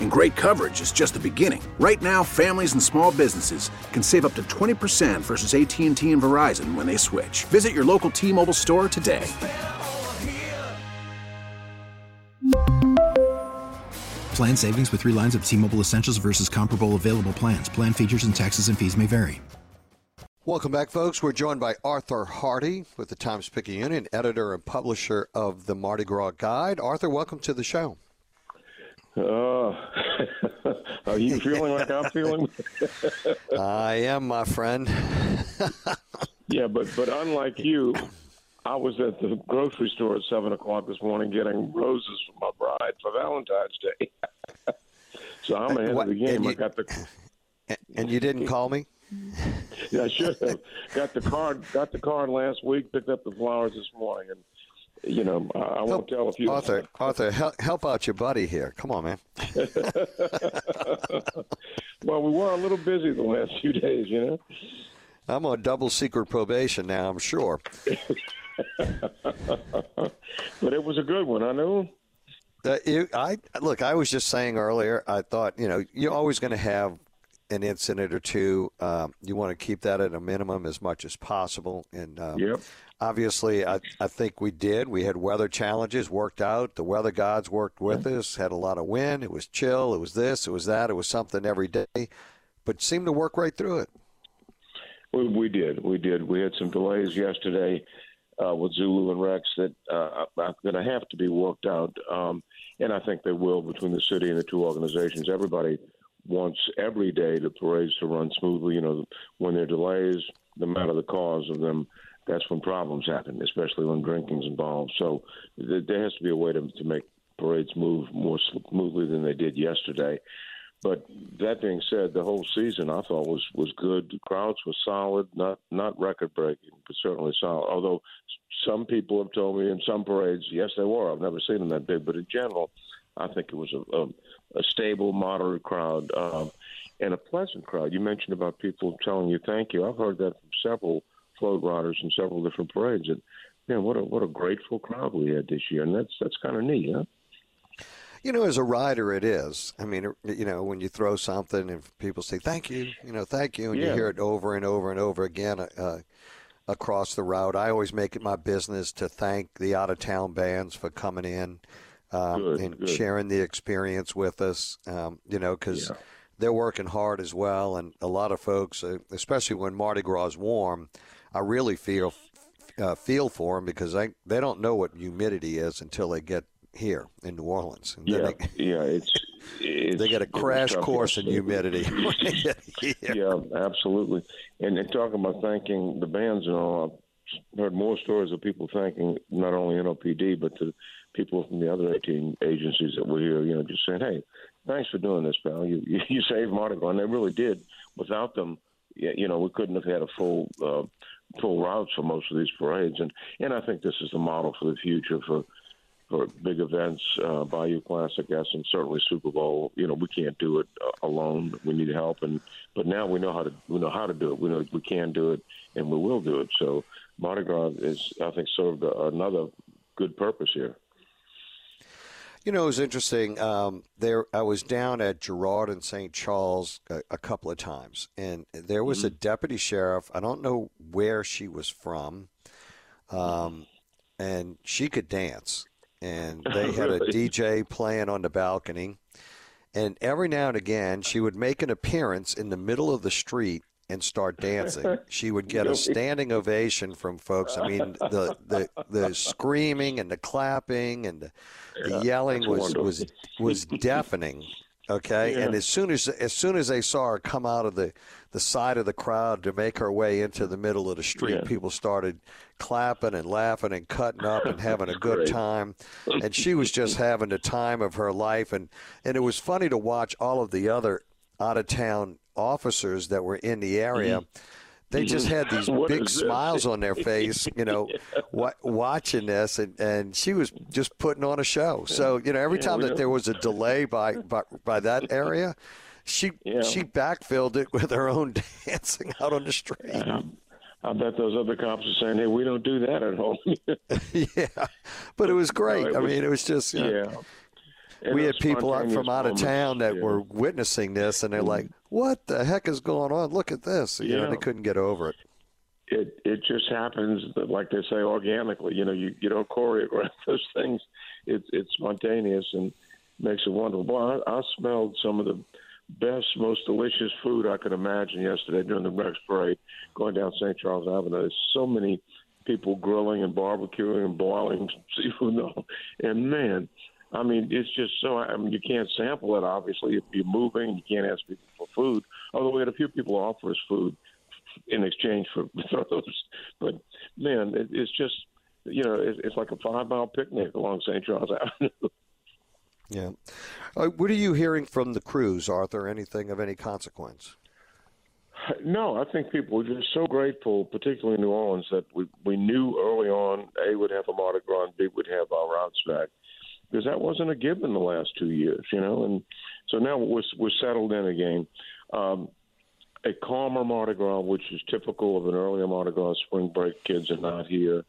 And great coverage is just the beginning. Right now, families and small businesses can save up to 20% versus AT&T and Verizon when they switch. Visit your local T-Mobile store today. Plan savings with three lines of T-Mobile Essentials versus comparable available plans. Plan features and taxes and fees may vary. Welcome back, folks. We're joined by Arthur Hardy with the Times Picayune Union, editor and publisher of the Mardi Gras Guide. Arthur, welcome to the show. Uh, are you feeling like I'm feeling? I am, my friend. yeah, but but unlike you, I was at the grocery store at seven o'clock this morning getting roses for my bride for Valentine's Day. so I'm ahead What- of the game. and I got the And you didn't call me? yeah, I should have got the card. Got the card last week. Picked up the flowers this morning, and you know I, I won't tell if you. Arthur, Arthur, help, help out your buddy here. Come on, man. well, we were a little busy the last few days, you know. I'm on double secret probation now, I'm sure. But it was a good one. I knew. Uh, you, I look. I was just saying earlier. I thought you know you're always going to have an incident or two. Um, you want to keep that at a minimum as much as possible. And um, Yep. Obviously, I, I think we did. We had weather challenges worked out. The weather gods worked with us. Had a lot of wind. It was chill. It was this. It was that. It was something every day, but seemed to work right through it. We, we did. We did. We had some delays yesterday uh, with Zulu and Rex that uh, are going to have to be worked out, um, and I think they will between the city and the two organizations. Everybody wants every day the parades to run smoothly. You know, when there are delays, no matter the cause of them, that's when problems happen, especially when drinking's involved. So th- there has to be a way to, to make parades move more smoothly than they did yesterday. But that being said, the whole season I thought was was good. The crowds were solid, not not record breaking, but certainly solid. Although some people have told me in some parades, yes, they were. I've never seen them that big, but in general, I think it was a a, a stable, moderate crowd um, and a pleasant crowd. You mentioned about people telling you thank you. I've heard that from several float riders in several different parades. And man, what a what a grateful crowd we had this year, and that's that's kind of neat, huh? You know, as a rider, it is. I mean, you know, when you throw something and people say thank you, you know, thank you, and you hear it over and over and over again uh, across the route. I always make it my business to thank the out of town bands for coming in um, Good, and good. sharing the experience with us. Um, you know, because they're working hard as well, and a lot of folks, uh, especially when Mardi Gras is warm, I really feel uh, feel for them because I, they don't know what humidity is until they get here in New Orleans. And then Yeah, they, yeah, it's, it's they get a crash course in humidity. when they get here. Yeah, absolutely. And, and talking about thanking the bands and all, I've heard more stories of people thanking not only NOPD but the people from the other 18 agencies that were here. You know, just saying, "Hey, thanks for doing this, pal. You you, you saved Mardi Gras." And they really did. Without them, you know, we couldn't have had a full uh, full routes for most of these parades. And and I think this is the model for the future for for big events, uh, Bayou Classic, yes, and certainly Super Bowl. You know, we can't do it uh, alone. We need help, and but now we know how to we know how to do it. We know we can do it, and we will do it. So Mardi Gras is, I think, served another good purpose here. You know, it was interesting. Um, there, I was down at Girard and St. Charles a, a couple of times, and there was a deputy sheriff. I don't know where she was from, um, and she could dance. And they had a DJ playing on the balcony, and every now and again, she would make an appearance in the middle of the street and start dancing. She would get a standing ovation from folks. I mean, the the the screaming and the clapping and the, the Yeah, yelling was was was deafening. Okay, Yeah. and as soon as as soon as they saw her come out of the the side of the crowd to make her way into the middle of the street, Yeah. people started clapping and laughing and cutting up and having a good Great. time. And she was just having the time of her life, and and it was funny to watch all of the other out of town officers that were in the area. They just had these Mm-hmm. Big smiles on their face, you know, wa- watching this, and, and she was just putting on a show. So, you know, every Yeah, time that know. there was a delay by by, by that area, she Yeah. she backfilled it with her own dancing out on the street. Um, I bet those other cops are saying, "Hey, we don't do that at home." yeah, but it was great. it I was- mean, it was just you know, yeah. We had people out from out of town that yeah. were witnessing this, and they're like, "What the heck is going on? Look at this!" You know, they couldn't get over it. it it just happens that, like they say organically you know you, you don't choreograph those things it's it's spontaneous and makes it wonderful Boy, I, I smelled some of the best most delicious food i could imagine yesterday during the rex parade going down st charles avenue there's so many people grilling and barbecuing and boiling seafood and and man I mean, it's just so. I mean, you can't sample it. Obviously, if you're moving, you can't ask people for food. Although we had a few people offer us food in exchange for those. But man, it, it's just you know, it, it's like a five mile picnic along St. Charles Avenue. Yeah. Uh, what are you hearing from the crews, Arthur? Anything of any consequence? No, I think people were just so grateful, particularly in New Orleans, that we we knew early on A would have a Mardi Gras and B would have our routes back because that wasn't a given the last two years, you know. And so now we're we're settled in again. Um, a calmer Mardi Gras, which is typical of an earlier Mardi Gras. Spring break kids are not here,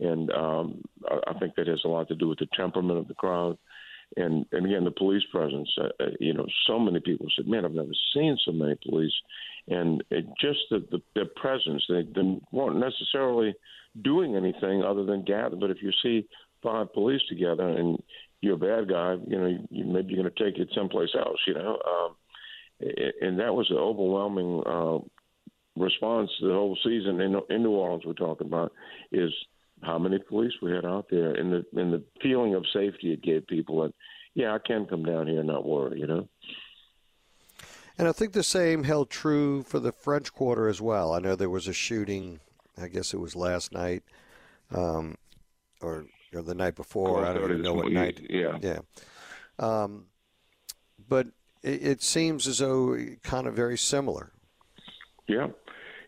and um, I, I think that has a lot to do with the temperament of the crowd. And and again, the police presence. Uh, uh, you know, so many people said, "Man, I've never seen so many police." And it, just the, the their presence, they, they weren't necessarily doing anything other than gather. But if you see five police together and you're a bad guy, you know, you, maybe you're going to take it someplace else. You know, um, and that was an overwhelming uh, response the whole season in, in New Orleans. We're talking about is how many police we had out there, and the and the feeling of safety it gave people that yeah, I can come down here and not worry. You know. And I think the same held true for the French Quarter as well. I know there was a shooting. I guess it was last night, um, or or the night before. I don't even know what night. Yeah. Yeah. Um, but it, it seems as though kind of very similar. Yeah,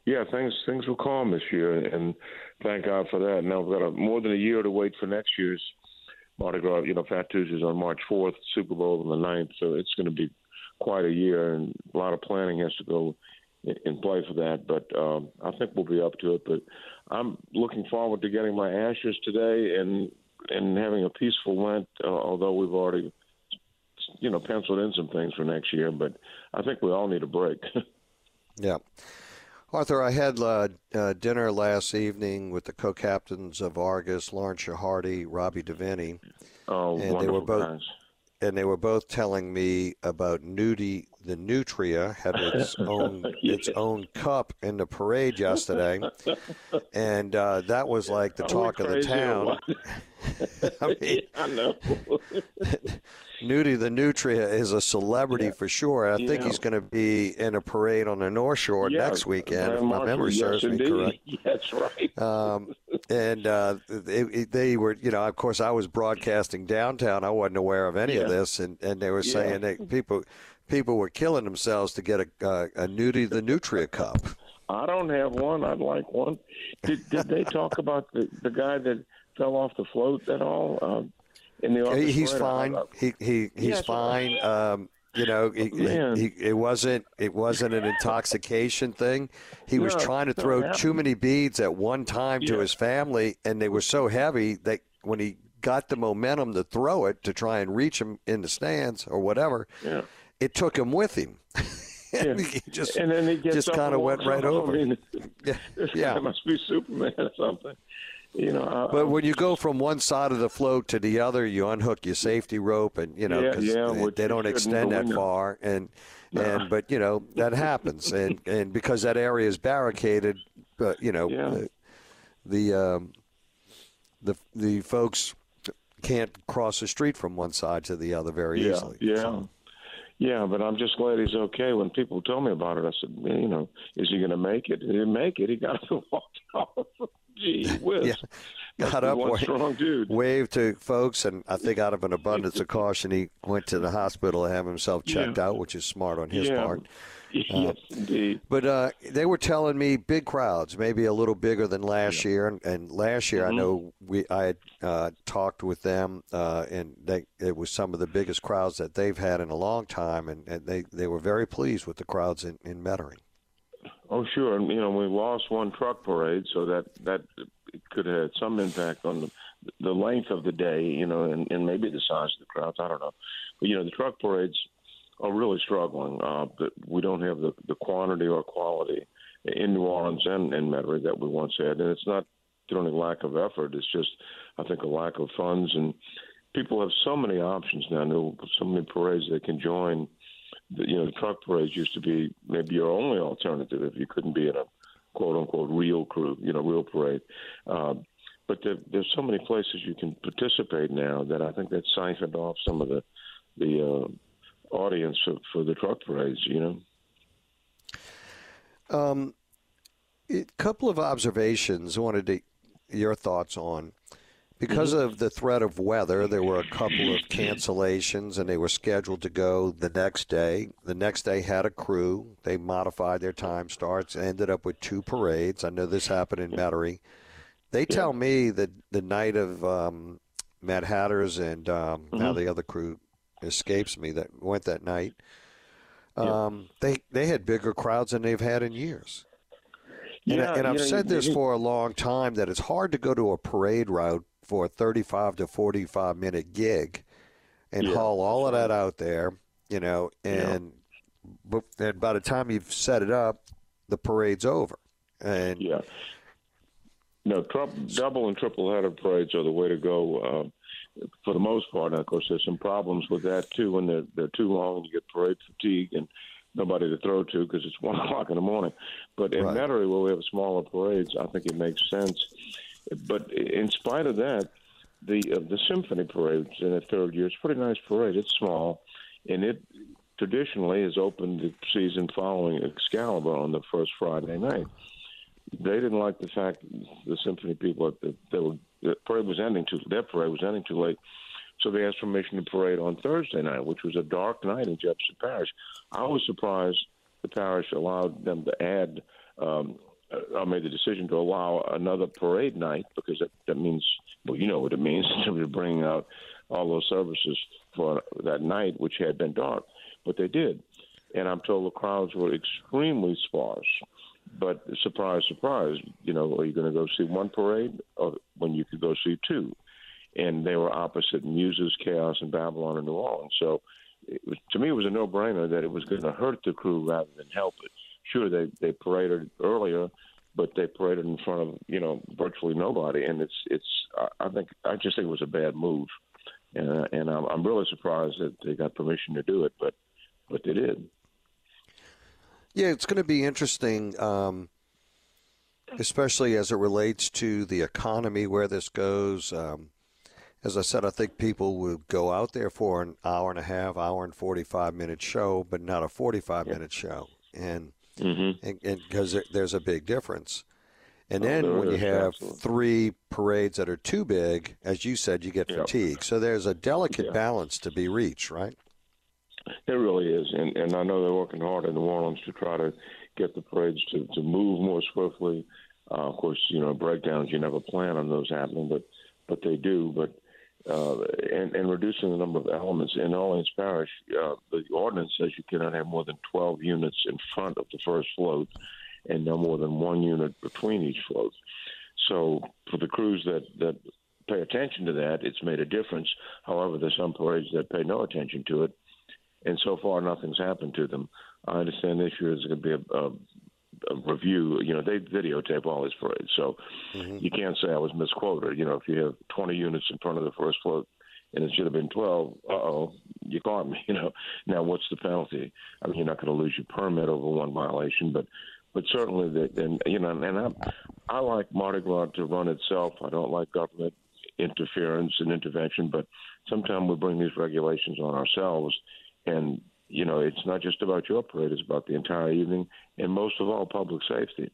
yeah. Things things were calm this year, and thank God for that. Now we've got a, more than a year to wait for next year's Mardi Gras. You know, Fat Tuesday's on March fourth, Super Bowl on the 9th, so it's going to be quite a year, and a lot of planning has to go in, in play for that. But um, I think we'll be up to it. But I'm looking forward to getting my ashes today and and having a peaceful Lent. Uh, although we've already you know penciled in some things for next year, but I think we all need a break. Yeah. Arthur, I had uh, uh, dinner last evening with the co-captains of Argus, Lawrence Chehardy, Robbie Devaney, oh, And they were both- guys. And they were both telling me about Nudie the Nutria had its own its own cup in the parade yesterday, and uh, that was like the talk of the town. I mean, I know. Nudie the Nutria is a celebrity for sure. I think Yeah. he's going to be in a parade on the North Shore Yeah, next weekend, if my memory yes, serves me correct. That's right. um, and uh, they, they were, you know, of course, I was broadcasting downtown. I wasn't aware of any of this, and, and they were Yeah. saying that people people were killing themselves to get a uh, a nudie the Nutria cup. I don't have one. I'd like one. Did, did they talk about the, the guy that fell off the float at all? Um, in the office he's fine. I- He he he's Yeah, fine. Um, you know, he, Man. he, it wasn't it wasn't an intoxication thing. He was trying to throw happened. too many beads at one time to his family, and they were so heavy that when he got the momentum to throw it to try and reach him in the stands or whatever, Yeah. it took him with him. Yeah. he just and then he gets just kind of went right over. I mean, Yeah, this yeah. guy must be Superman or something. You know. I, But I- when you go from one side of the float to the other, you unhook your safety rope, and you know Yeah, yeah, they, they don't extend that far, and and but you know that happens, and and because that area is barricaded, but you know Yeah. the the, um, the the folks can't cross the street from one side to the other very yeah, easily. Yeah. So, Yeah, but I'm just glad he's okay. When people told me about it, I said, you know, is he going to make it? He didn't make it. He got to walk off. Gee whiz. Yeah. Got up, one strong dude. waved to folks, and I think out of an abundance of caution, he went to the hospital to have himself checked Yeah. out, which is smart on his Yeah. part. yes, indeed. But uh, they were telling me big crowds, maybe a little bigger than last year. And, and last year, Mm-hmm. I know we I had uh, talked with them, uh, and they, it was some of the biggest crowds that they've had in a long time, and, and they, they were very pleased with the crowds in, in Metairie. Oh, sure. And, you know, we lost one truck parade, so that that could have had some impact on the, the length of the day, you know, and, and maybe the size of the crowds. I don't know. But, you know, the truck parades are really struggling. Uh, but we don't have the, the quantity or quality in New Orleans and in Metairie that we once had. And it's not through any lack of effort. It's just, I think, a lack of funds. And people have so many options now, so many parades they can join you know, the truck parades used to be maybe your only alternative if you couldn't be in a quote unquote real crew, you know, real parade. Um, but there, there's so many places you can participate now that I think that siphoned off some of the the uh, audience for, for the truck parades. You know. Um, a couple of observations I wanted to, your thoughts on. Because of the threat of weather, there were a couple of cancellations, and they were scheduled to go the next day. The next day had a crew. They modified their time starts, ended up with two parades. I know this happened in Metairie. They tell me that the night of um, Mad Hatters and um, now the other crew escapes me that went that night. Um, They they had bigger crowds than they've had in years. And, Yeah, and I've yeah, said this for a long time that it's hard to go to a parade route for a 35 to 45 minute gig and Yeah, haul all of that out there, you know, and, but, and by the time you've set it up, the parade's over. And Yeah. No, double and triple header parades are the way to go um, for the most part. And of course, there's some problems with that too when they're they're too long and you get parade fatigue and nobody to throw to because it's one o'clock in the morning. But in Right. Metairie, where we have smaller parades, I think it makes sense. But in spite of that, the uh, the symphony parade in the third year, it's a pretty nice parade. It's small, and it traditionally has opened the season following Excalibur on the first Friday night. They didn't like the fact the symphony people that they were the parade was ending too their parade was ending too late. So they asked permission to parade on thursday night which was a dark night in jefferson parish. I was surprised the parish allowed them to add um I made the decision to allow another parade night because that, that means, well, you know what it means to be bringing out all those services for that night, which had been dark. But they did. And I'm told the crowds were extremely sparse. But surprise, surprise, you know, are you going to go see one parade or when you could go see two? And they were opposite Muses, Chaos, and Babylon in New Orleans. So was, to me, it was a no-brainer that it was going to hurt the crew rather than help it. Sure, they they paraded earlier, but they paraded in front of you know virtually nobody, and it's it's. I think I just think it was a bad move, uh, and I'm, I'm really surprised that they got permission to do it, but but they did. Yeah, it's going to be interesting, um, especially as it relates to the economy, where this goes. Um, as I said, I think people will go out there for an hour and a half, hour and 45 minute show, but not a 45 minute show. And Mm-hmm. and because there's a big difference. And Oh, then there when you have absolutely. three parades that are too big, as you said, you get Yep. fatigue. So there's a delicate Yeah. balance to be reached, right? It really is, and and I know they're working hard in New Orleans to try to get the parades to to move more swiftly. Uh, of course, you know breakdowns you never plan on those happening, but but they do. But uh, and and reducing the number of elements in Orleans Parish, uh, the ordinance says you cannot have more than twelve units in front of the first float, and no more than one unit between each float. So for the crews that that pay attention to that, it's made a difference. However, there's some parades that pay no attention to it, and so far nothing's happened to them. I understand this year is going to be a, a review. You know, they videotape all these parades, so you can't say I was misquoted. You know, if you have 20 units in front of the first float and it should have been 12, uh oh, you caught me. You know, now what's the penalty? I mean, you're not going to lose your permit over one violation, but but certainly that and you know, and I I like Mardi Gras to run itself. I don't like government interference and intervention, but sometimes we bring these regulations on ourselves, and you know, it's not just about your parade; it's about the entire evening, and most of all, public safety.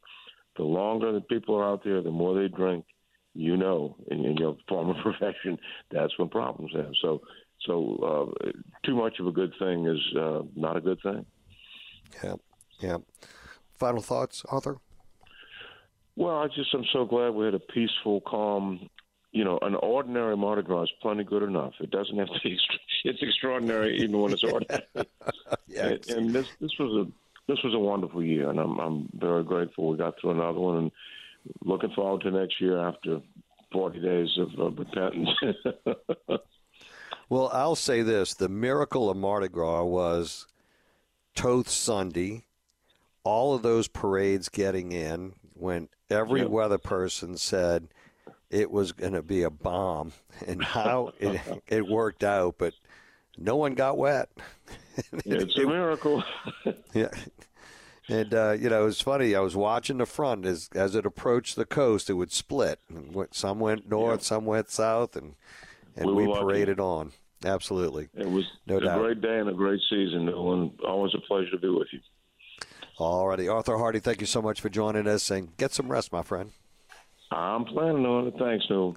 The longer that people are out there, the more they drink. You know, in, in your former profession, that's when problems have. So, so uh, too much of a good thing is uh, not a good thing. Yeah, yeah. Final thoughts, Arthur? Well, I just I'm so glad we had a peaceful, calm. You know, an ordinary Mardi Gras is plenty good enough. It doesn't have to be. It's extraordinary even when it's ordinary. yeah, and, and this this was a this was a wonderful year, and I'm I'm very grateful we got through another one, and looking forward to next year after 40 days of uh, repentance. well, I'll say this: the miracle of Mardi Gras was Thoth Sunday, all of those parades getting in when every weather person said it was going to be a bomb, and how it, it worked out, but no one got wet. it's a miracle. yeah. And uh, you know, it was funny. I was watching the front as as it approached the coast. It would split. Some went north, yeah. some went south, and and we, we paraded on. Absolutely, it was no a doubt. great day and a great season. And always a pleasure to be with you. All righty, Arthur Hardy. Thank you so much for joining us, and get some rest, my friend. I'm planning on it. Thanks, Newell.